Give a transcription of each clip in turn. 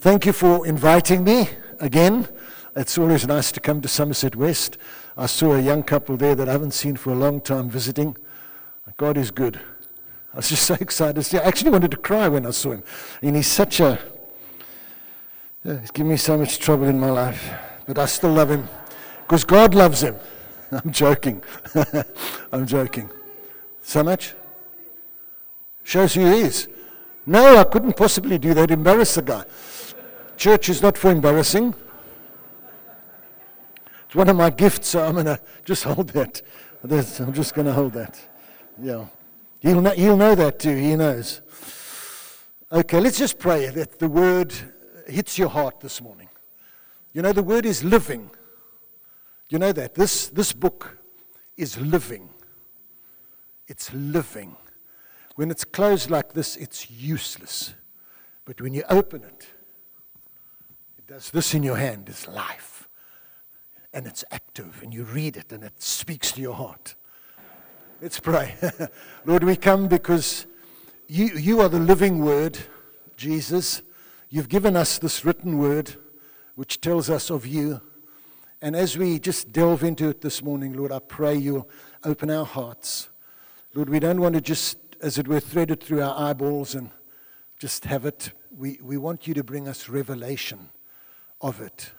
Thank you for inviting me again. It's always nice to come to Somerset West. I saw a young couple there that I haven't seen for a long time visiting. God is good. I was just so excited. I actually wanted to cry when I saw him. And he's such a. He's given me so much trouble in my life. But I still love him because God loves him. I'm joking. I'm joking. So much? Shows who he is. No, I couldn't possibly do that. Embarrass the guy. Church is not for embarrassing. It's one of my gifts, so I'm going to just hold that. I'm just going to hold that. Yeah. He'll know, he'll know that too. He knows. Okay, let's just pray that the word hits your heart this morning. You know, the word is living. You know that. This, this book is living. It's living. When it's closed like this, it's useless. But when you open it, it does this in your hand it's life. And it's active, and you read it, and it speaks to your heart. Let's pray. Lord, we come because you, you are the living word, Jesus. You've given us this written word which tells us of you. And as we just delve into it this morning, Lord, I pray you'll open our hearts. Lord, we don't want to just as it were, threaded through our eyeballs and just have it. We, we want you to bring us revelation of it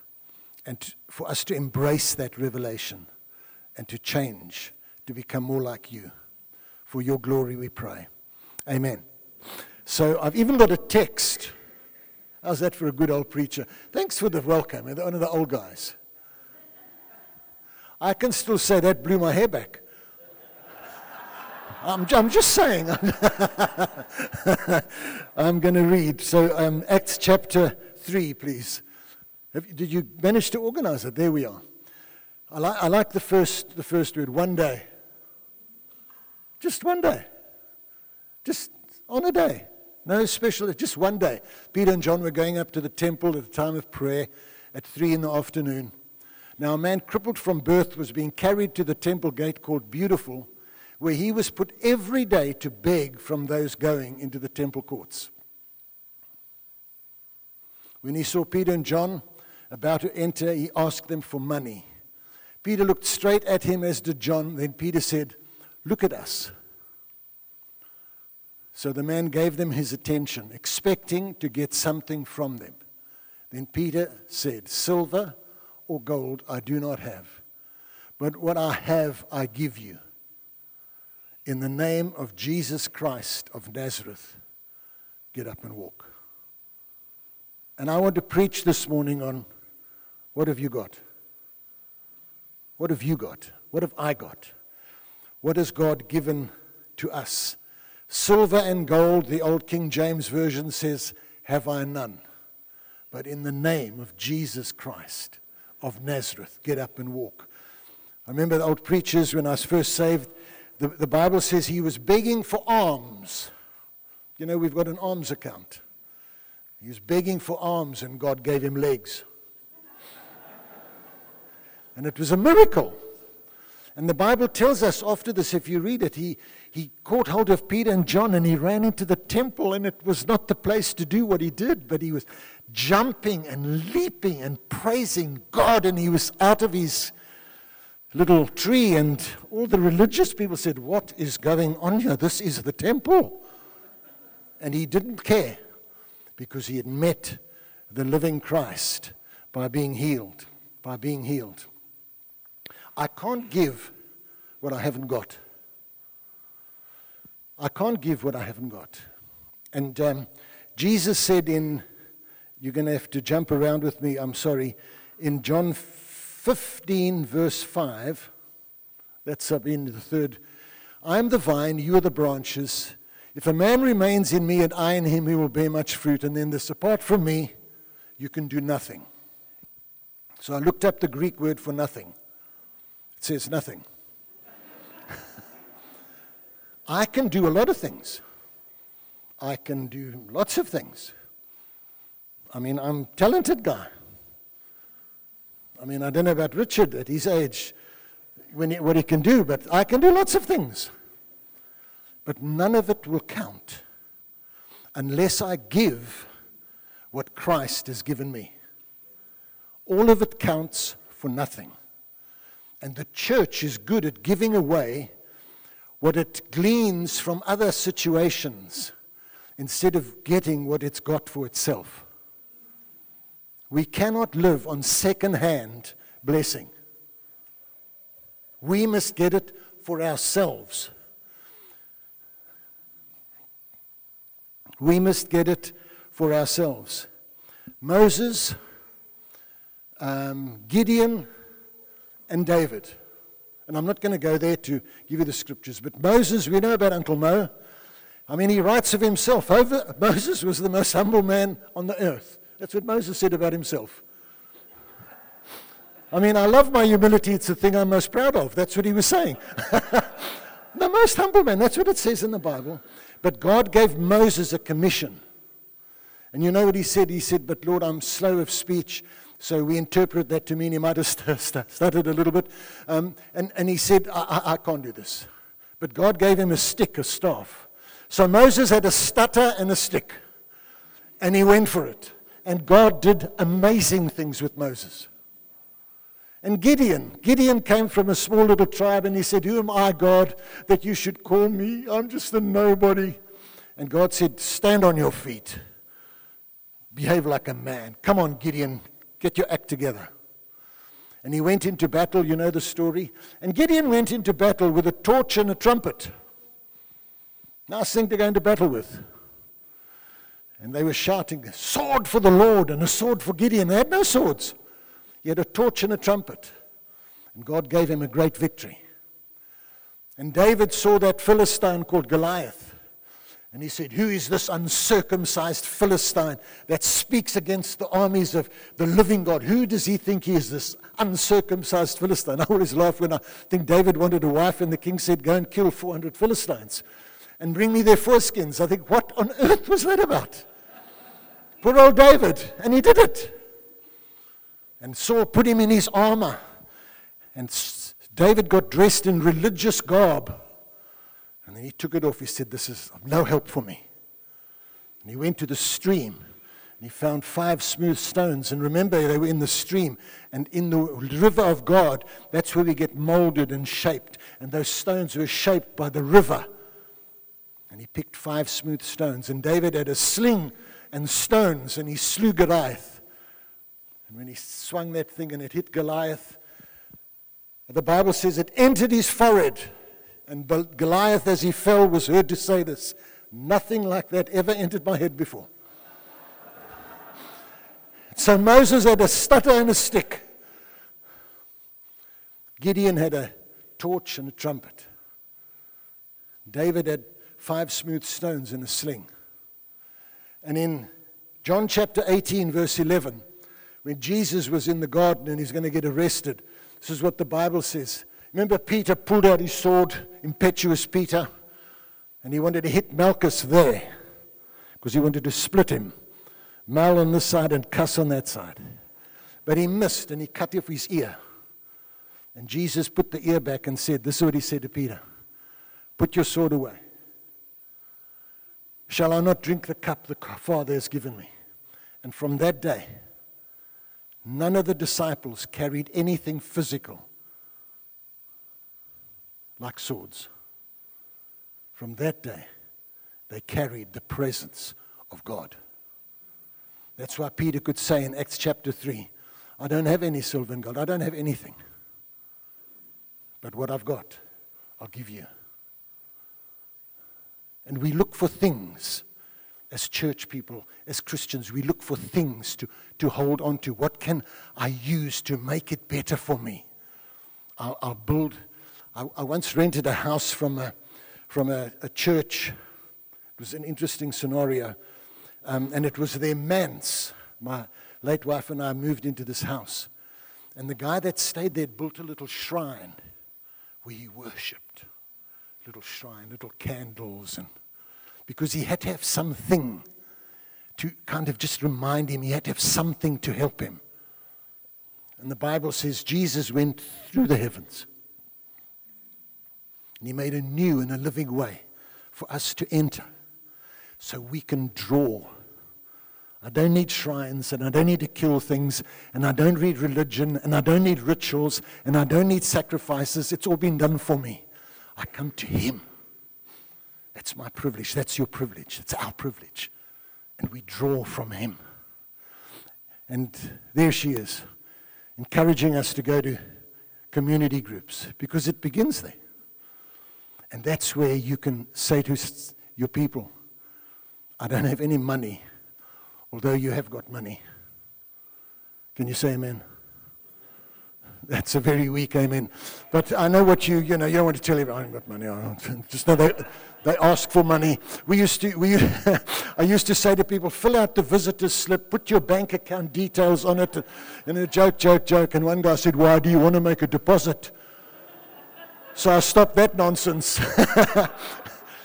and for us to embrace that revelation and to change, to become more like you. For your glory, we pray. Amen. So I've even got a text. How's that for a good old preacher? Thanks for the welcome. One of the old guys. I can still say that blew my hair back. I'm, I'm just saying. I'm going to read. So, um, Acts chapter 3, please. Have, did you manage to organize it? There we are. I, li- I like the first, the first word, one day. Just one day. Just on a day. No special, just one day. Peter and John were going up to the temple at the time of prayer at 3 in the afternoon. Now, a man crippled from birth was being carried to the temple gate called Beautiful where he was put every day to beg from those going into the temple courts. When he saw Peter and John about to enter, he asked them for money. Peter looked straight at him, as did John. Then Peter said, Look at us. So the man gave them his attention, expecting to get something from them. Then Peter said, Silver or gold I do not have, but what I have I give you in the name of Jesus Christ of Nazareth, get up and walk. And I want to preach this morning on what have you got? What have you got? What have I got? What has God given to us? Silver and gold, the old King James Version says, have I none. But in the name of Jesus Christ of Nazareth, get up and walk. I remember the old preachers when I was first saved, the, the Bible says he was begging for alms. You know, we've got an alms account. He was begging for alms, and God gave him legs. And it was a miracle. And the Bible tells us after this, if you read it, he, he caught hold of Peter and John and he ran into the temple, and it was not the place to do what he did, but he was jumping and leaping and praising God, and he was out of his little tree, and all the religious people said, What is going on here? This is the temple. And he didn't care because he had met the living Christ by being healed. By being healed. I can't give what I haven't got. I can't give what I haven't got. And um, Jesus said in, you're going to have to jump around with me, I'm sorry, in John 15, verse 5, that's up in the third. I am the vine, you are the branches. If a man remains in me and I in him, he will bear much fruit. And then this, apart from me, you can do nothing. So I looked up the Greek word for nothing. It says nothing. I can do a lot of things. I can do lots of things. I mean, I'm a talented guy. I mean, I don't know about Richard at his age, when he, what he can do, but I can do lots of things. But none of it will count unless I give what Christ has given me. All of it counts for nothing. And the church is good at giving away what it gleans from other situations instead of getting what it's got for itself. We cannot live on second hand blessing. We must get it for ourselves. We must get it for ourselves. Moses, um, Gideon, and David. And I'm not going to go there to give you the scriptures, but Moses, we know about Uncle Mo. I mean, he writes of himself. Over, Moses was the most humble man on the earth. That's what Moses said about himself. I mean, I love my humility. It's the thing I'm most proud of. That's what he was saying. the most humble man. That's what it says in the Bible. But God gave Moses a commission. And you know what he said? He said, But Lord, I'm slow of speech. So we interpret that to mean he might have stuttered a little bit. Um, and, and he said, I, I, I can't do this. But God gave him a stick, a staff. So Moses had a stutter and a stick. And he went for it. And God did amazing things with Moses. And Gideon, Gideon came from a small little tribe and he said, Who am I, God, that you should call me? I'm just a nobody. And God said, Stand on your feet. Behave like a man. Come on, Gideon, Get your act together. And he went into battle, you know the story. And Gideon went into battle with a torch and a trumpet. Nice thing to go into battle with. And they were shouting, Sword for the Lord and a sword for Gideon. They had no swords. He had a torch and a trumpet. And God gave him a great victory. And David saw that Philistine called Goliath. And he said, Who is this uncircumcised Philistine that speaks against the armies of the living God? Who does he think he is, this uncircumcised Philistine? I always laugh when I think David wanted a wife and the king said, Go and kill 400 Philistines and bring me their foreskins. I think, What on earth was that about? Poor old David. And he did it. And Saul put him in his armor. And David got dressed in religious garb. And then he took it off. He said, This is no help for me. And he went to the stream and he found five smooth stones. And remember, they were in the stream and in the river of God. That's where we get molded and shaped. And those stones were shaped by the river. And he picked five smooth stones. And David had a sling and stones and he slew Goliath. And when he swung that thing and it hit Goliath, the Bible says it entered his forehead. And Goliath, as he fell, was heard to say this Nothing like that ever entered my head before. So Moses had a stutter and a stick. Gideon had a torch and a trumpet. David had five smooth stones and a sling. And in John chapter 18, verse 11, when Jesus was in the garden and he's going to get arrested, this is what the Bible says. Remember, Peter pulled out his sword, impetuous Peter, and he wanted to hit Malchus there because he wanted to split him. Mal on this side and cuss on that side. But he missed and he cut off his ear. And Jesus put the ear back and said, This is what he said to Peter Put your sword away. Shall I not drink the cup the Father has given me? And from that day, none of the disciples carried anything physical like swords. From that day, they carried the presence of God. That's why Peter could say in Acts chapter 3 I don't have any silver and gold, I don't have anything. But what I've got, I'll give you. And we look for things as church people, as Christians, we look for things to, to hold on to. What can I use to make it better for me? I'll, I'll build I, I once rented a house from a, from a, a church. It was an interesting scenario. Um, and it was their manse. My late wife and I moved into this house. And the guy that stayed there built a little shrine where he worshipped. Little shrine, little candles. and Because he had to have something to kind of just remind him, he had to have something to help him. And the Bible says Jesus went through the heavens and He made a new and a living way for us to enter so we can draw I don't need shrines and I don't need to kill things and I don't need religion and I don't need rituals and I don't need sacrifices. It's all been done for me. I come to Him. That's my privilege. That's your privilege. That's our privilege. And we draw from Him. And there she is, encouraging us to go to community groups because it begins there. And that's where you can say to your people, I don't have any money, although you have got money. Can you say amen? That's a very weak amen. But I know what you, you know, you don't want to tell him, I haven't got money. I don't. Just know they, they ask for money. We used to, we, I used to say to people, fill out the visitor's slip, put your bank account details on it, and a joke, joke, joke. And one guy said, why do you want to make a deposit? So I stopped that nonsense.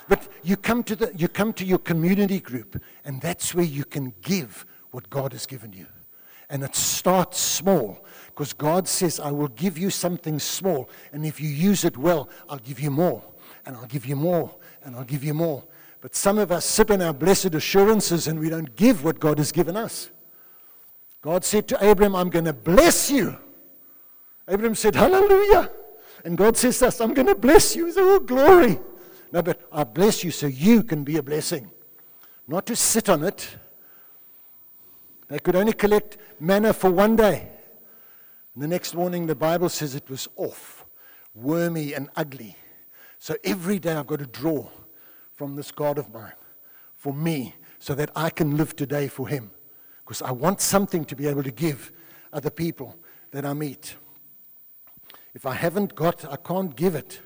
but you come, to the, you come to your community group, and that's where you can give what God has given you. And it starts small because God says, I will give you something small, and if you use it well, I'll give you more, and I'll give you more, and I'll give you more. But some of us sit on our blessed assurances and we don't give what God has given us. God said to Abram, I'm going to bless you. Abram said, Hallelujah. And God says to us, I'm going to bless you. Oh, glory. No, but I bless you so you can be a blessing, not to sit on it. They could only collect manna for one day. And the next morning, the Bible says it was off, wormy and ugly. So every day I've got to draw from this God of mine for me so that I can live today for Him. Because I want something to be able to give other people that I meet. If I haven't got, I can't give it.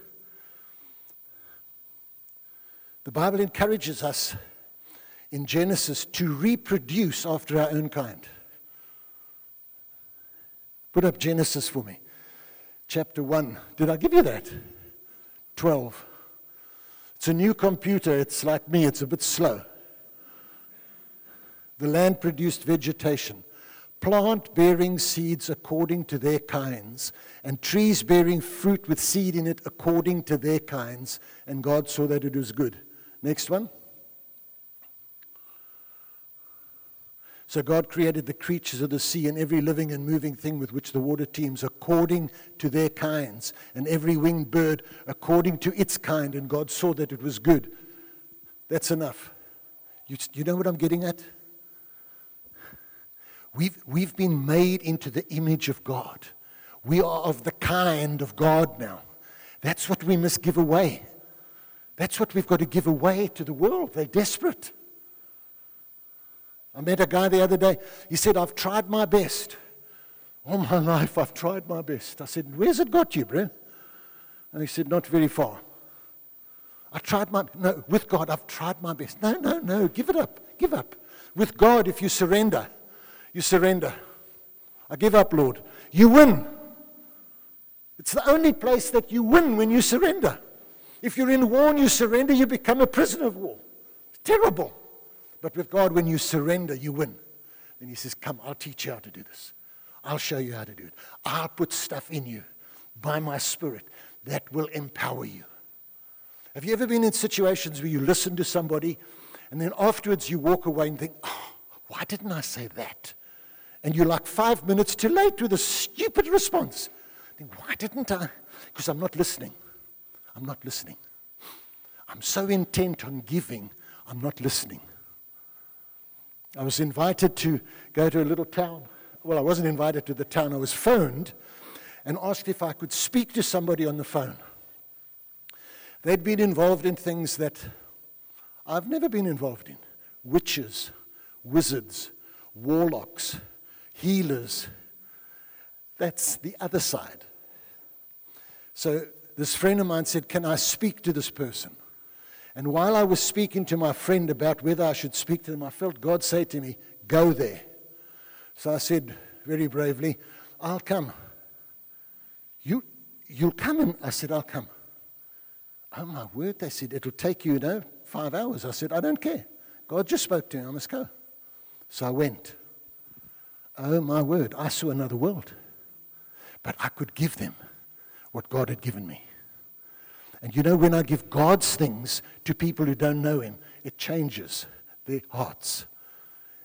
The Bible encourages us in Genesis to reproduce after our own kind. Put up Genesis for me. Chapter 1. Did I give you that? 12. It's a new computer. It's like me, it's a bit slow. The land produced vegetation plant bearing seeds according to their kinds, and trees bearing fruit with seed in it according to their kinds. And God saw that it was good. Next one. So God created the creatures of the sea and every living and moving thing with which the water teems according to their kinds, and every winged bird according to its kind. And God saw that it was good. That's enough. You, you know what I'm getting at? We've, we've been made into the image of God. We are of the kind of God now. That's what we must give away. That's what we've got to give away to the world. They're desperate. I met a guy the other day. He said, I've tried my best. All my life, I've tried my best. I said, Where's it got you, bro? And he said, Not very far. I tried my, no, with God, I've tried my best. No, no, no, give it up. Give up. With God, if you surrender, you surrender. I give up, Lord. You win. It's the only place that you win when you surrender. If you're in war and you surrender, you become a prisoner of war. It's terrible. But with God, when you surrender, you win. Then He says, Come, I'll teach you how to do this. I'll show you how to do it. I'll put stuff in you by my Spirit that will empower you. Have you ever been in situations where you listen to somebody and then afterwards you walk away and think, oh, why didn't I say that? And you're like five minutes too late with a stupid response. Think, why didn't I? Because I'm not listening. I'm not listening. I'm so intent on giving, I'm not listening. I was invited to go to a little town. Well, I wasn't invited to the town, I was phoned and asked if I could speak to somebody on the phone. They'd been involved in things that I've never been involved in witches, wizards, warlocks, healers. That's the other side. So this friend of mine said, Can I speak to this person? And while I was speaking to my friend about whether I should speak to them, I felt God say to me, Go there. So I said very bravely, I'll come. You, you'll come? And I said, I'll come. Oh, my word. They said, It'll take you, you know, five hours. I said, I don't care. God just spoke to me. I must go. So I went. Oh, my word. I saw another world. But I could give them what God had given me. And you know, when I give God's things to people who don't know Him, it changes their hearts.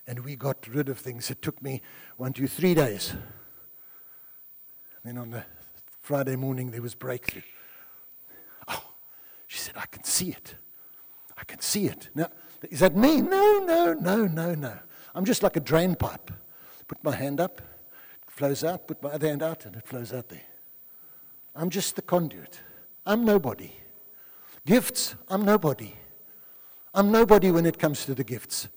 And we got rid of things. It took me one, two, three days. And then on the Friday morning, there was breakthrough. Oh, she said, I can see it. I can see it. Now, is that me? No, no, no, no, no. I'm just like a drain pipe. Put my hand up, it flows out, put my other hand out, and it flows out there. I'm just the conduit. I'm nobody. Gifts, I'm nobody. I'm nobody when it comes to the gifts.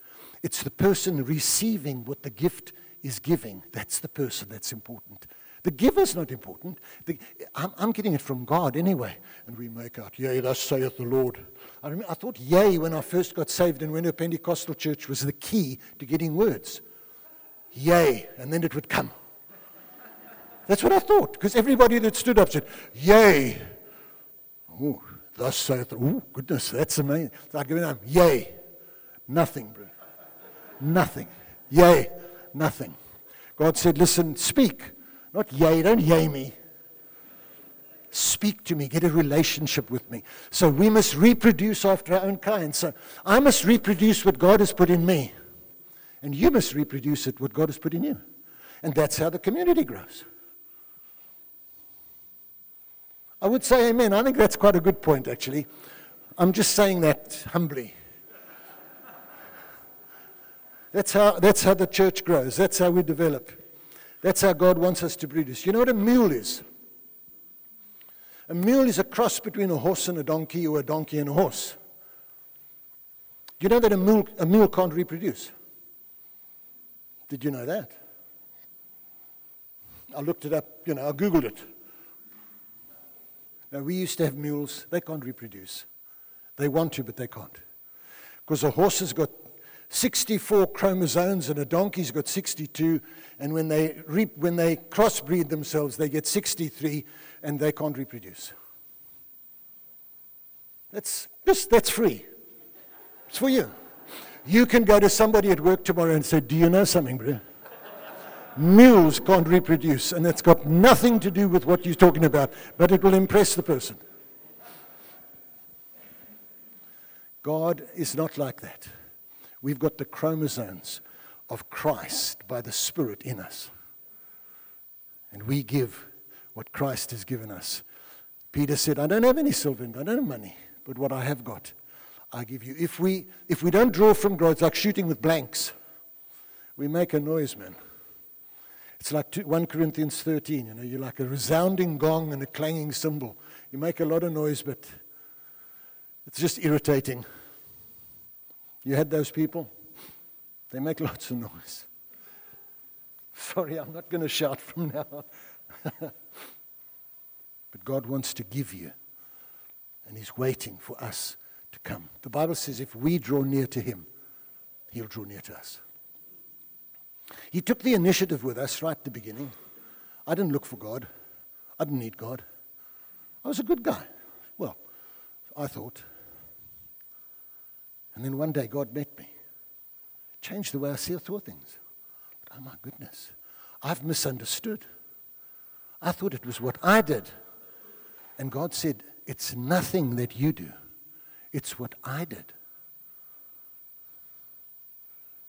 It's the person receiving what the gift is giving. That's the person that's important. The giver's not important. The, I'm, I'm, getting it from God anyway. And we make out, Yea, thus saith the Lord. I, remember, I thought, Yea, when I first got saved and went to a Pentecostal church, was the key to getting words. Yea, and then it would come. That's what I thought, because everybody that stood up said, Yea. Oh, thus saith the Oh, goodness, that's amazing. So I'd give it up. Yea. Nothing, bro. Nothing. Yea. Nothing. God said, Listen, speak. Not yay, don't yay me. Speak to me, get a relationship with me. So we must reproduce after our own kind. So I must reproduce what God has put in me. And you must reproduce it, what God has put in you. And that's how the community grows. I would say amen. I think that's quite a good point, actually. I'm just saying that humbly. That's how, that's how the church grows. That's how we develop. That's how God wants us to produce. You know what a mule is? A mule is a cross between a horse and a donkey, or a donkey and a horse. Do you know that a mule, a mule can't reproduce? Did you know that? I looked it up, you know, I Googled it. Now, we used to have mules, they can't reproduce. They want to, but they can't. Because a horse has got 64 chromosomes and a donkey's got 62 and when they, re- when they crossbreed themselves they get 63 and they can't reproduce that's just that's free it's for you you can go to somebody at work tomorrow and say do you know something bro mules can't reproduce and that's got nothing to do with what you're talking about but it will impress the person god is not like that We've got the chromosomes of Christ by the Spirit in us. And we give what Christ has given us. Peter said, I don't have any silver and I don't have money, but what I have got, I give you. If we, if we don't draw from God, it's like shooting with blanks. We make a noise, man. It's like 1 Corinthians 13, you know, you're like a resounding gong and a clanging cymbal. You make a lot of noise, but it's just irritating. You had those people? They make lots of noise. Sorry, I'm not going to shout from now on. but God wants to give you, and He's waiting for us come. The Bible says if we draw near to Him, He'll draw near to us. He took the initiative with us right at the beginning. I didn't look for God, I didn't need God. I was a good guy. Well, I thought. And then one day God met me, changed the way I see saw things. But, oh my goodness, I've misunderstood. I thought it was what I did. And God said, It's nothing that you do, it's what I did.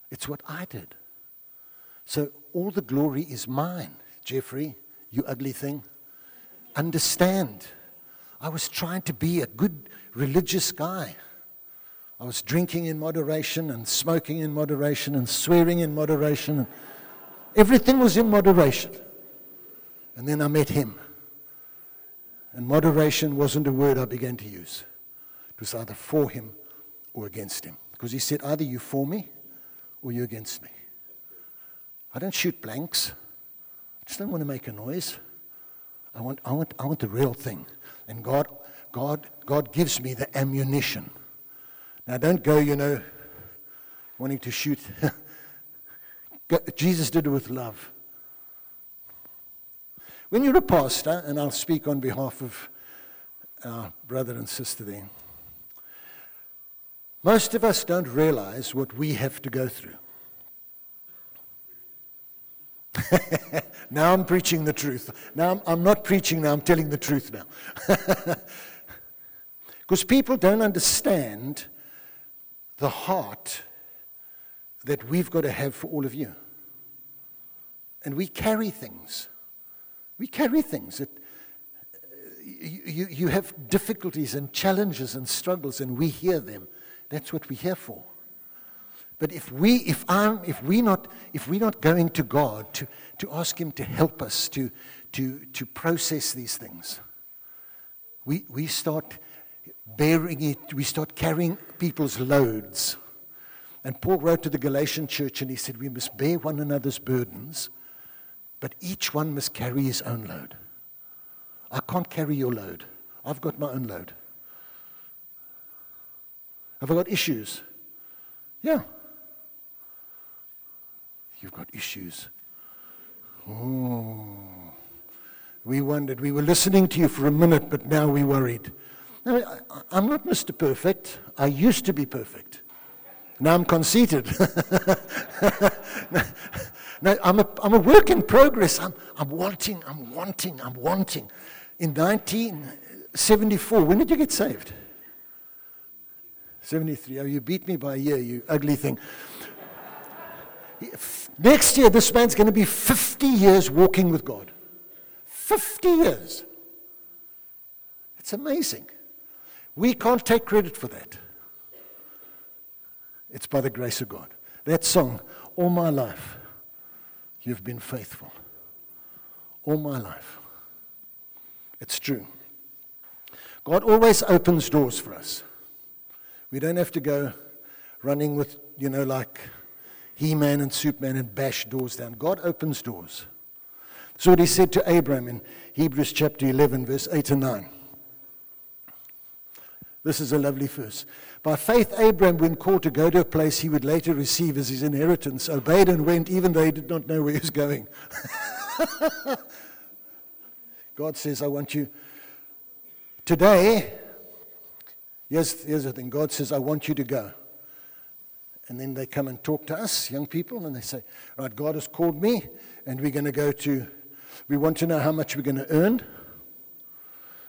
It's what I did. So all the glory is mine, Jeffrey, you ugly thing. Understand. I was trying to be a good religious guy. I was drinking in moderation and smoking in moderation and swearing in moderation. Everything was in moderation. And then I met him. And moderation wasn't a word I began to use. It was either for him or against him. Because he said, either you for me or you against me. I don't shoot blanks. I just don't want to make a noise. I want, I want, I want the real thing. And God, God, God gives me the ammunition. Now, don't go, you know, wanting to shoot. Jesus did it with love. When you're a pastor, and I'll speak on behalf of our brother and sister there, most of us don't realize what we have to go through. now I'm preaching the truth. Now I'm, I'm, not preaching now, I'm telling the truth now. Because people don't understand the heart that we've got to have for all of you. And we carry things. We carry things. That, uh, you, you have difficulties and challenges and struggles, and we hear them. That's what we're here for. But if we, if I'm, if we not, if we're not going to God to, to ask Him to help us to, to, to process these things, we, we start bearing it, we start carrying people's loads. And Paul wrote to the Galatian church and he said, We must bear one another's burdens, but each one must carry his own load. I can't carry your load. I've got my own load. Have I got issues? Yeah. You've got issues. Oh. We wondered. We were listening to you for a minute, but now we're worried. No, I, am not Mr. Perfect. I used to be perfect. Now I'm conceited. no, no, I'm, a, I'm a work in progress. I'm, I'm wanting, I'm wanting, I'm wanting. In 1974, when did you get saved? 73. Oh, you beat me by a year, you ugly thing. Next year, this man's going to be 50 years walking with God. 50 years. It's amazing. We can't take credit for that. It's by the grace of God. That song, all my life, you've been faithful. All my life. It's true. God always opens doors for us. We don't have to go running with, you know, like He Man and Superman and bash doors down. God opens doors. So what he said to Abraham in Hebrews chapter 11, verse 8 and 9. This is a lovely verse. By faith, Abraham, when called to go to a place he would later receive as his inheritance, obeyed and went, even though he did not know where he was going. God says, I want you. Today, here's, here's the thing God says, I want you to go. And then they come and talk to us, young people, and they say, Right, God has called me, and we're going to go to, we want to know how much we're going to earn.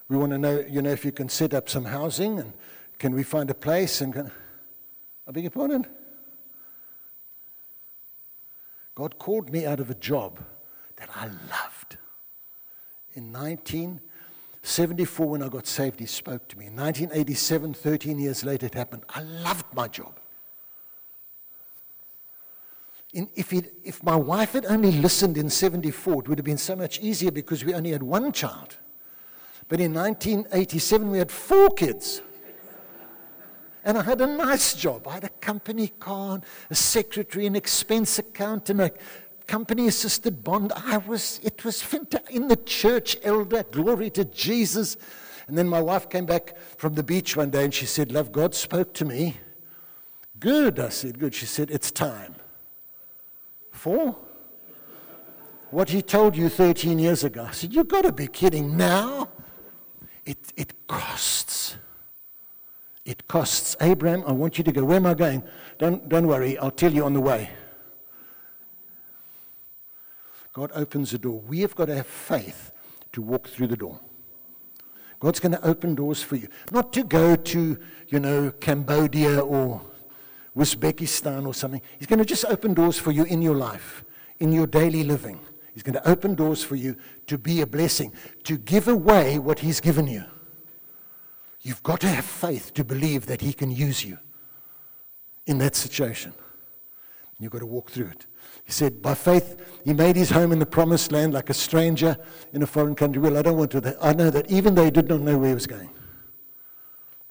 We want to know, you know, if you can set up some housing, and can we find a place? And can, I beg your pardon? God called me out of a job that I loved in 1974, when I got saved, he spoke to me. In 1987, 13 years later, it happened. I loved my job. In, if, if my wife had only listened in 74, it would have been so much easier because we only had one child. But in 1987, we had four kids. And I had a nice job. I had a company car, a secretary, an expense account, and a company assisted bond. I was, it was in the church elder, glory to Jesus. And then my wife came back from the beach one day and she said, Love, God spoke to me. Good, I said, good. She said, It's time. For? What he told you 13 years ago. I said, You've got to be kidding now. It, it costs. It costs. Abraham, I want you to go. Where am I going? Don't, don't worry, I'll tell you on the way. God opens the door. We have got to have faith to walk through the door. God's going to open doors for you. Not to go to, you know, Cambodia or Uzbekistan or something. He's going to just open doors for you in your life, in your daily living. He's going to open doors for you to be a blessing, to give away what He's given you. You've got to have faith to believe that He can use you in that situation. You've got to walk through it. He said, by faith, he made his home in the promised land like a stranger in a foreign country. Well, I don't want to. I know that even though he did not know where he was going.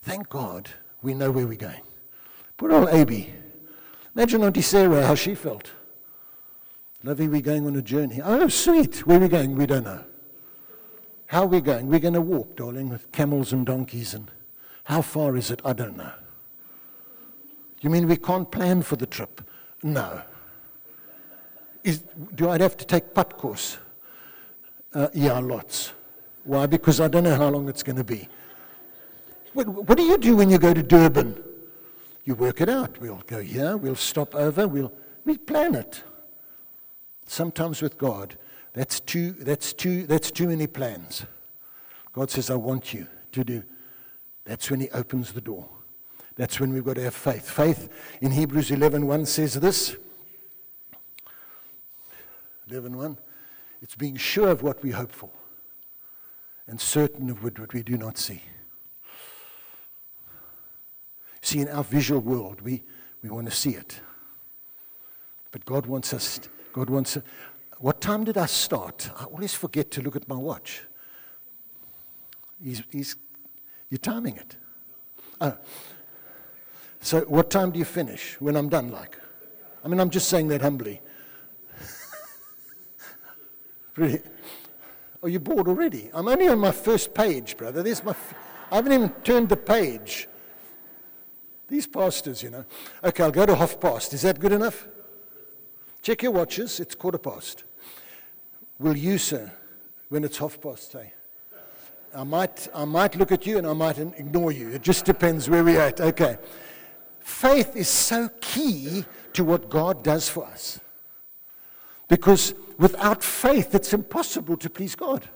Thank God we know where we're going. Poor old Abby. Imagine Auntie Sarah, how she felt. Lovey, we're going on a journey. Oh, sweet. Where are we going? We don't know. How are we going? We're going to walk, darling, with camels and donkeys. And how far is it? I don't know. You mean we can't plan for the trip? No. Is, do I have to take padkos? Uh, yeah, lots. Why? Because I don't know how long it's going to be. What, what do you do when you go to Durban? You work it out. We'll go here, we'll stop over, we'll, we plan it. Sometimes with God, that's too, that's, too, that's too many plans. God says, I want you to do. That's when He opens the door. That's when we've got to have faith. Faith in Hebrews 11:1 says this. 11:1 It's being sure of what we hope for and certain of what we do not see. See, in our visual world, we, we want to see it. But God wants us, God wants, what time did I start? I always forget to look at my watch. He's, he's, you're timing it. Oh. So, what time do you finish? When I'm done, like? I mean, I'm just saying that humbly. Are oh, you bored already? I'm only on my first page, brother. There's my. F- I haven't even turned the page. These pastors, you know. Okay, I'll go to half past. Is that good enough? Check your watches. It's quarter past. Will you, sir, when it's half past, say? I might, I might look at you and I might ignore you. It just depends where we're at. Okay. Faith is so key to what God does for us. Because without faith, it's impossible to please God.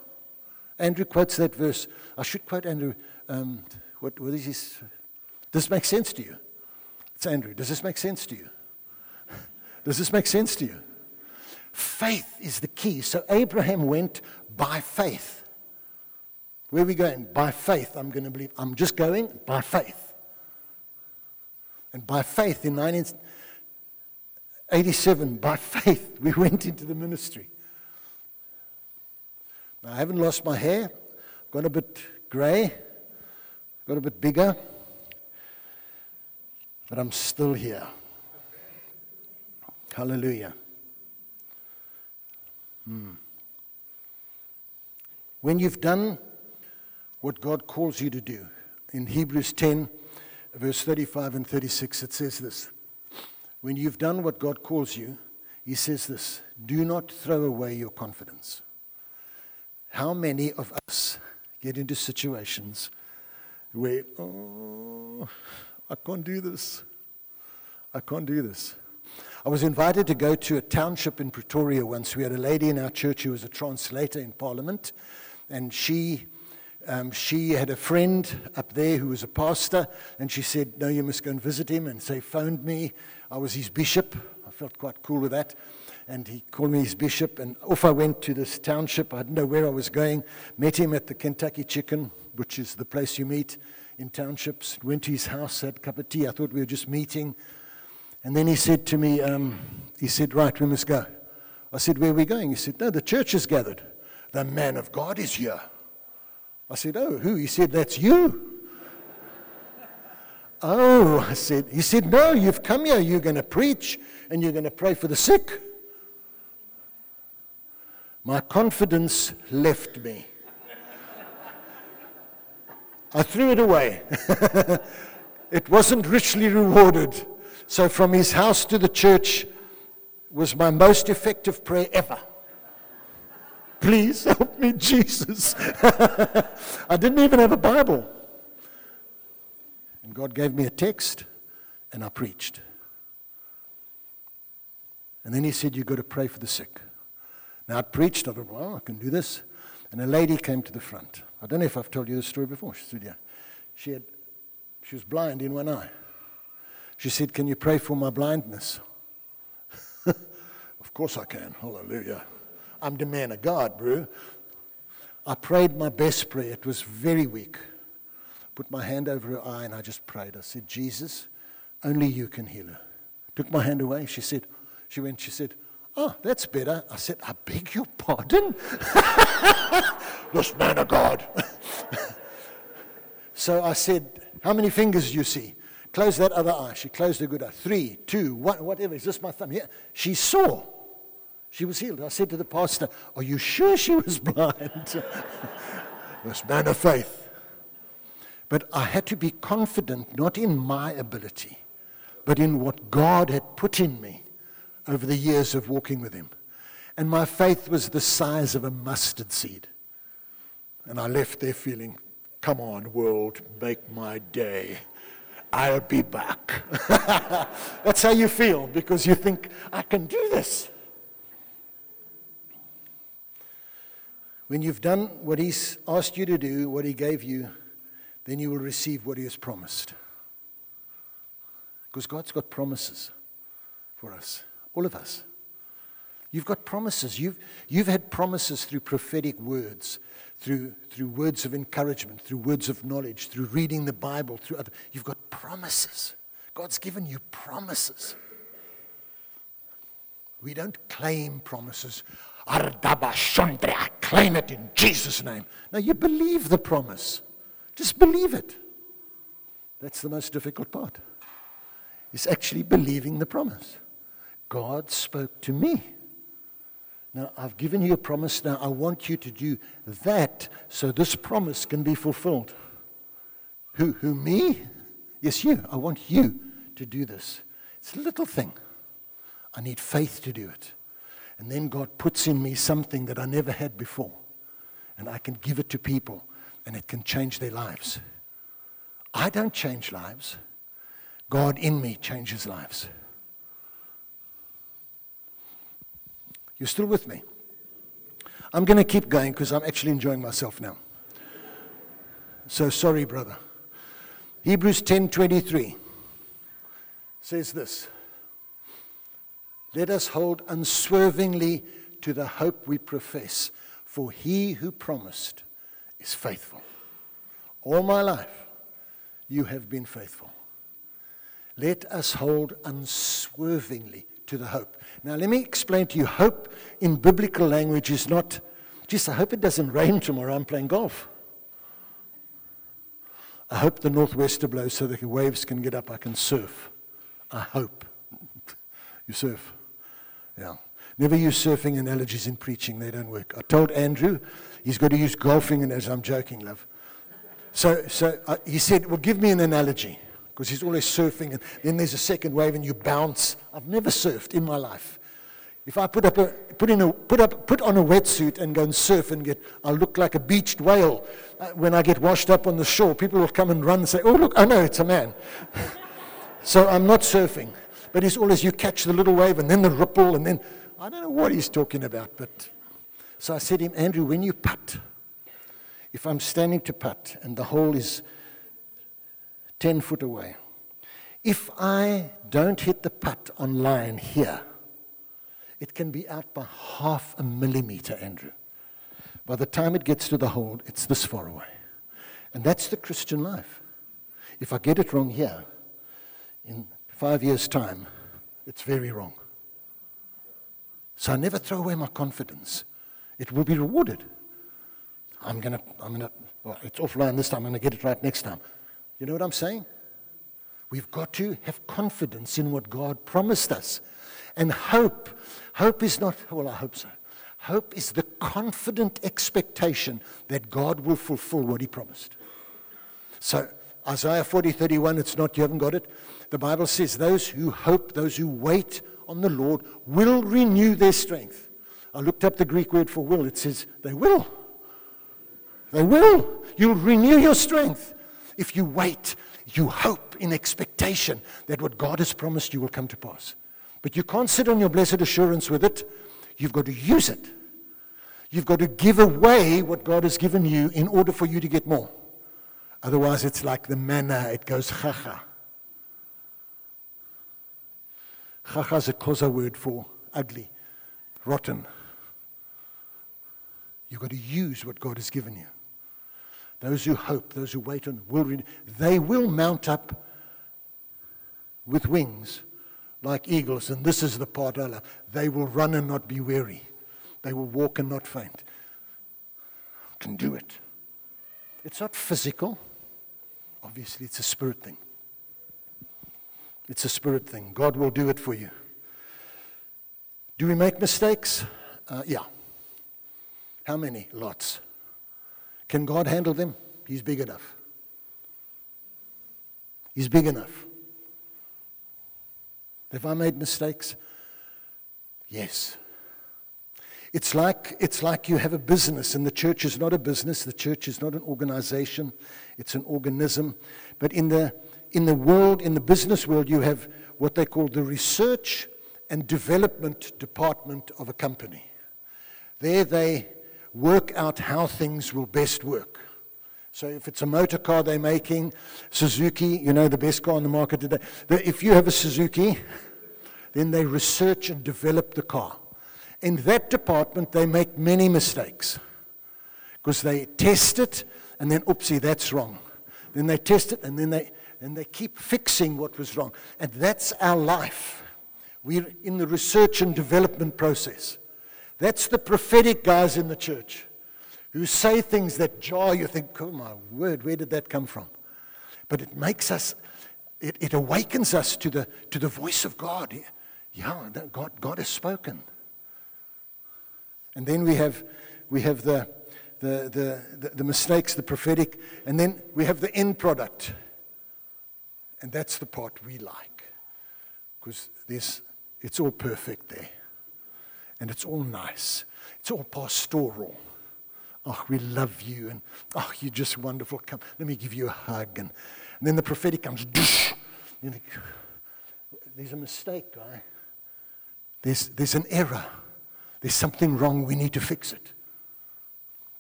Andrew quotes that verse. I should quote Andrew. Um, what, what is his? Does this make sense to you? It's Andrew. Does this make sense to you? Does this make sense to you? Faith is the key. So Abraham went by faith. Where are we going? By faith, I'm going to believe. I'm just going by faith. And by faith, in 19, 87, by faith, we went into the ministry. Now, I haven't lost my hair, got a bit grey, got a bit bigger, but I'm still here. Hallelujah. Hmm. When you've done what God calls you to do, in Hebrews 10, verse 35 and 36, it says this. When you've done what God calls you, he says this do not throw away your confidence. How many of us get into situations where, oh, I can't do this. I can't do this. I was invited to go to a township in Pretoria once. We had a lady in our church who was a translator in Parliament, and she um, she had a friend up there who was a pastor, and she said, No, you must go and visit him. And so he phoned me. I was his bishop. I felt quite cool with that. And he called me his bishop, and off I went to this township. I didn't know where I was going. Met him at the Kentucky Chicken, which is the place you meet in townships. Went to his house, had a cup of tea. I thought we were just meeting. And then he said to me, um, he said, Right, we must go. I said, Where are we going? He said, No, the church is gathered. The man of God is here. I said, Oh, who? He said, That's you. oh, I said, He said, No, you've come here. You're going to preach and you're going to pray for the sick. My confidence left me. I threw it away. it wasn't richly rewarded. So, from his house to the church was my most effective prayer ever. Please help me, Jesus. I didn't even have a Bible. And God gave me a text, and I preached. And then He said, You've got to pray for the sick. Now, I preached. I thought, Well, I can do this. And a lady came to the front. I don't know if I've told you this story before. She said, Yeah. She, had, she was blind in one eye. She said, Can you pray for my blindness? of course I can. Hallelujah. I'm the man of God, bro. I prayed my best prayer. It was very weak. Put my hand over her eye and I just prayed. I said, Jesus, only you can heal her. Took my hand away. She said, she went, she said, Oh, that's better. I said, I beg your pardon? this man of God. so I said, How many fingers do you see? Close that other eye. She closed a good eye. Three, two, one, whatever. Is this my thumb? Yeah. She saw. She was healed. I said to the pastor, Are you sure she was blind? this man of faith. But I had to be confident, not in my ability, but in what God had put in me over the years of walking with Him. And my faith was the size of a mustard seed. And I left there feeling, Come on, world, make my day. I'll be back. That's how you feel because you think, I can do this. When you've done what He's asked you to do, what He gave you, then you will receive what He has promised. Because God's got promises for us, all of us. You've got promises. You've, you've had promises through prophetic words, through, through words of encouragement, through words of knowledge, through reading the Bible, through other. You've got promises. God's given you promises. We don't claim promises. I claim it in Jesus' name. Now you believe the promise. Just believe it. That's the most difficult part. Is actually believing the promise. God spoke to me. Now, I've given you a promise. Now, I want you to do that so this promise can be fulfilled. Who? Who, me? Yes, you. I want you to do this. It's a little thing. I need faith to do it. And then God puts in me something that I never had before. And I can give it to people, and it can change their lives. I don't change lives, God in me changes lives. You're still with me? I'm going to keep going because I'm actually enjoying myself now. So sorry, brother. Hebrews 10:23 says this. Let us hold unswervingly to the hope we profess, for he who promised is faithful. All my life, you have been faithful. Let us hold unswervingly to the hope. Now, let me explain to you hope in biblical language is not just, I hope it doesn't rain tomorrow, I'm playing golf. I hope the northwester blows so the waves can get up, I can surf. I hope. you surf. Yeah. Never use surfing analogies in preaching, they don't work. I told Andrew he's got to use golfing, and as I'm joking, love. So, so uh, he said, Well, give me an analogy because he's always surfing, and then there's a second wave and you bounce. I've never surfed in my life. If I put, up a, put, in a, put, up, put on a wetsuit and go and surf and get, I'll look like a beached whale. Uh, when I get washed up on the shore, people will come and run and say, oh, look, oh know it's a man. so I'm not surfing. But it's always, you catch the little wave and then the ripple and then, I don't know what he's talking about. But So I said to him, Andrew, when you putt, if I'm standing to putt and the hole is 10 foot away. If I don't hit the putt on line here, it can be out by half a millimeter, Andrew. By the time it gets to the hole, it's this far away. And that's the Christian life. If I get it wrong here, in five years' time, it's very wrong. So I never throw away my confidence. It will be rewarded. I'm going to, I'm going to, well, it's offline this time, I'm going to get it right next time. You know what I'm saying? We've got to have confidence in what God promised us. And hope, hope is not, well, I hope so. Hope is the confident expectation that God will fulfill what he promised. So, Isaiah 40, 31, it's not, you haven't got it. The Bible says, those who hope, those who wait on the Lord will renew their strength. I looked up the Greek word for will. It says, they will. They will. You'll renew your strength. If you wait, you hope in expectation that what God has promised you will come to pass. But you can't sit on your blessed assurance with it. You've got to use it. You've got to give away what God has given you in order for you to get more. Otherwise, it's like the manna, it goes chacha. Chacha is a Xhosa word for ugly, rotten. You've got to use what God has given you. Those who hope, those who wait on, will renew. They will mount up with wings like eagles. And this is the part I love. They will run and not be weary. They will walk and not faint. Can do it. It's not physical. Obviously, it's a spirit thing. It's a spirit thing. God will do it for you. Do we make mistakes? Uh, yeah. How many? Lots. Can God handle them? He's big enough. He's big enough. Have I made mistakes? Yes. It's like, it's like you have a business, and the church is not a business. The church is not an organization, it's an organism. But in the, in the world, in the business world, you have what they call the research and development department of a company. There they work out how things will best work. So if it's a motor car they're making, Suzuki, you know, the best car on the market today, if you have a Suzuki, then they research and develop the car. In that department, they make many mistakes because they test it and then, oopsie, that's wrong. Then they test it and then they, and they keep fixing what was wrong. And that's our life. We're in the research and development process. That's the prophetic guys in the church who say things that jar you. Think, oh my word, where did that come from? But it makes us, it, it awakens us to the, to the voice of God. Yeah, God, God has spoken. And then we have, we have the, the, the, the, the mistakes, the prophetic, and then we have the end product. And that's the part we like. Because it's all perfect there. And it's all nice. It's all pastoral. Oh, we love you. And oh, you're just wonderful. Come, let me give you a hug. And, and then the prophetic comes. There's a mistake, guy. There's, there's an error. There's something wrong. We need to fix it.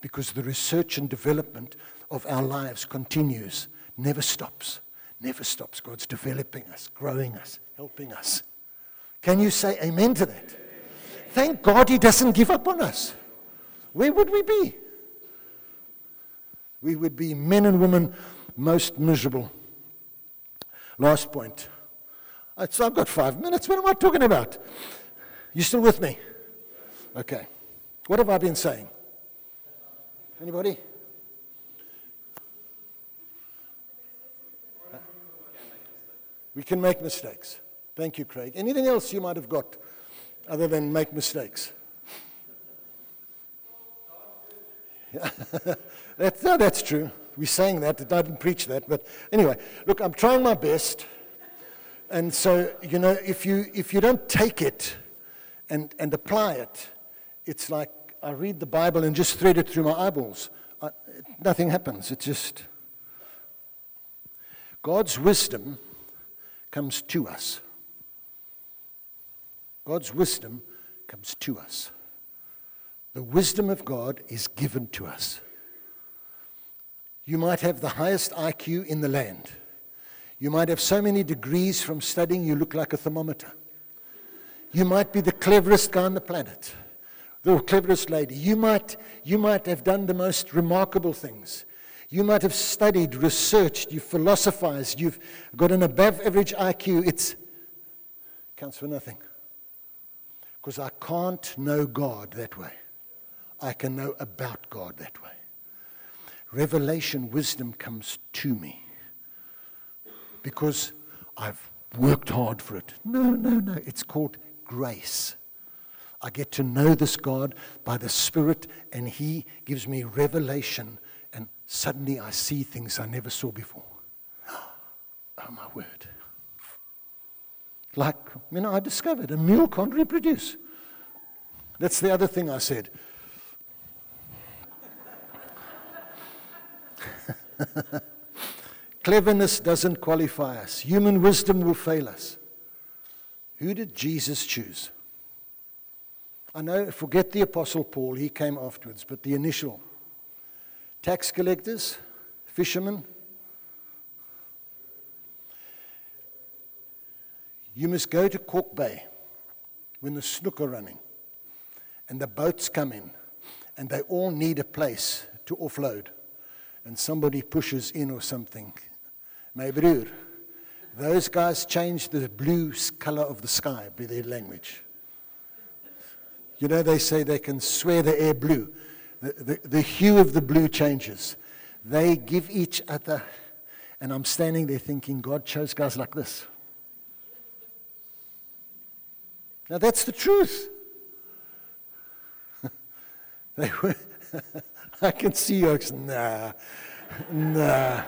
Because the research and development of our lives continues, never stops. Never stops. God's developing us, growing us, helping us. Can you say amen to that? Thank God He doesn't give up on us. Where would we be? We would be men and women most miserable. Last point. Uh, so I've got five minutes. What am I talking about? You still with me? Okay. What have I been saying? Anybody? We can make mistakes. Thank you, Craig. Anything else you might have got other than make mistakes? That's, no, that's true. We're saying that. I didn't preach that. But anyway, look, I'm trying my best. And so, you know, if you, if you don't take it and, and apply it, it's like I read the Bible and just thread it through my eyeballs. I, nothing happens. It's just. God's wisdom comes to us. God's wisdom comes to us. The wisdom of God is given to us. You might have the highest IQ in the land. You might have so many degrees from studying you look like a thermometer. You might be the cleverest guy on the planet, the cleverest lady. You might, you might have done the most remarkable things. You might have studied, researched, you've philosophized, you've got an above average IQ. It's counts for nothing. Because I can't know God that way. I can know about God that way. Revelation wisdom comes to me because I've worked hard for it. No, no, no. It's called grace. I get to know this God by the Spirit, and He gives me revelation, and suddenly I see things I never saw before. Oh, my word. Like, you know, I discovered a mule can't reproduce. That's the other thing I said. Cleverness doesn't qualify us. Human wisdom will fail us. Who did Jesus choose? I know, forget the Apostle Paul, he came afterwards, but the initial tax collectors, fishermen. You must go to Kalk Bay when the snoek are running and the boats come in and they all need a place to offload and somebody pushes in or something. My broer, those guys change the blue color of the sky by their language. You know, they say they can swear the air blue. The, the, hue of the blue changes. They give each other, and I'm standing there thinking, God chose guys like this. Now, that's the truth. they were, I can see you, nah, nah.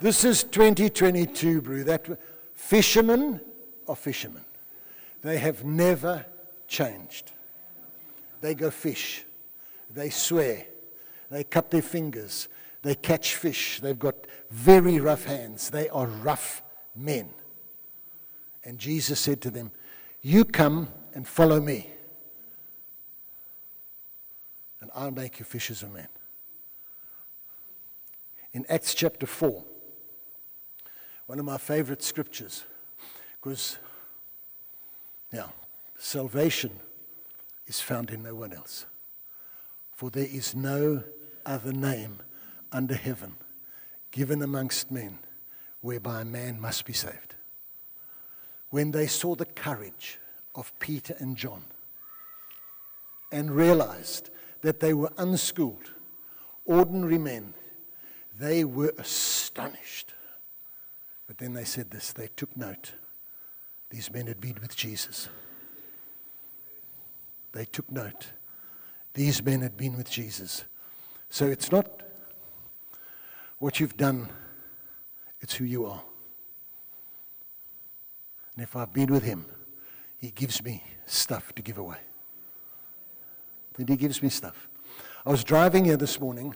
This is 2022, bro. That fishermen are fishermen. They have never changed. They go fish. They swear. They cut their fingers. They catch fish. They've got very rough hands. They are rough men. And Jesus said to them, You come and follow me, and I'll make you fishers of men. in Acts chapter 4. One of my favorite scriptures. Because, yeah, salvation is found in no one else. For there is no other name under heaven given amongst men whereby a man must be saved. When they saw the courage of Peter and John and realized that they were unschooled, ordinary men, they were astonished. But then they said this they took note. These men had been with Jesus. They took note. These men had been with Jesus. So it's not what you've done, it's who you are. And if I've been with him, he gives me stuff to give away. Then he gives me stuff. I was driving here this morning.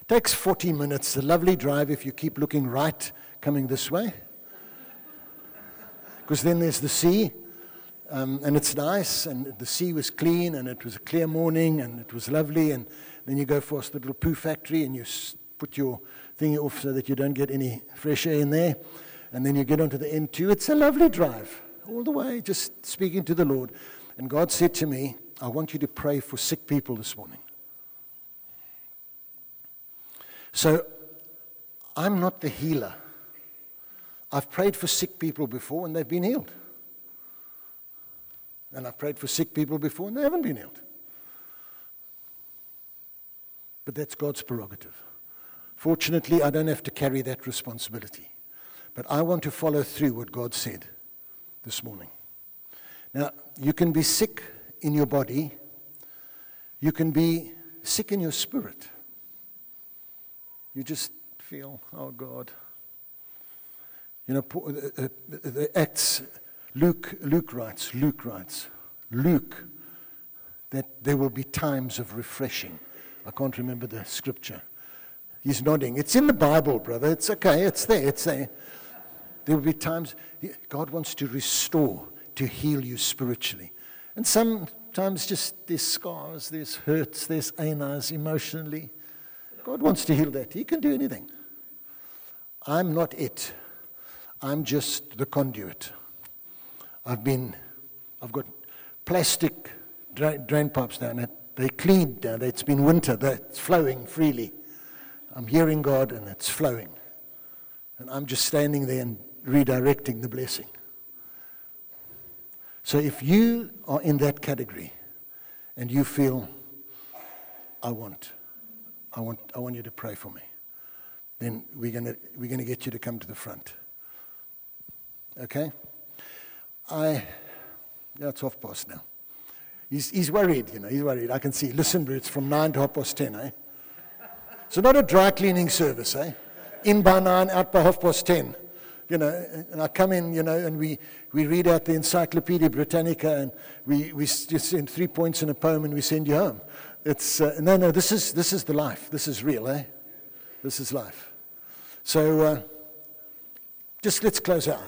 It takes 40 minutes. A lovely drive if you keep looking right coming this way. Because then there's the sea, um, and it's nice, and the sea was clean, and it was a clear morning, and it was lovely. And then you go past the little poo factory, and you put your thing off so that you don't get any fresh air in there. And then you get onto the N2. It's a lovely drive all the way, just speaking to the Lord. And God said to me, I want you to pray for sick people this morning. So I'm not the healer. I've prayed for sick people before and they've been healed. And I've prayed for sick people before and they haven't been healed. But that's God's prerogative. Fortunately, I don't have to carry that responsibility. But I want to follow through what God said this morning. Now, you can be sick in your body, you can be sick in your spirit. You just feel, oh God. You know, uh, uh, the Acts, Luke, Luke writes, Luke writes, Luke, that there will be times of refreshing. I can't remember the scripture. He's nodding. It's in the Bible, brother. It's okay. It's there. It's there. There will be times God wants to restore, to heal you spiritually. And sometimes just there's scars, there's hurts, there's anas emotionally. God wants to heal that. He can do anything. I'm not it. I'm just the conduit. I've been, I've got plastic drain, pipes down there. They cleaned. It's been winter. It's flowing freely. I'm hearing God and it's flowing. And I'm just standing there and redirecting the blessing. So if you are in that category and you feel, I want, I want, I want you to pray for me. Then we're going we're gonna get you to come to the front. Okay? I, yeah, it's half past now. He's, he's worried, you know, he's worried. I can see. Listen, it's from 9 to half past 10, eh? So not a dry cleaning service, eh? In by 9, out by half past 10. You know, and I come in, you know, and we, we read out the Encyclopedia Britannica and we, we just send three points in a poem and we send you home. It's, uh, no, no, this is, this is the life. This is real, eh? This is life. So uh, just let's close our.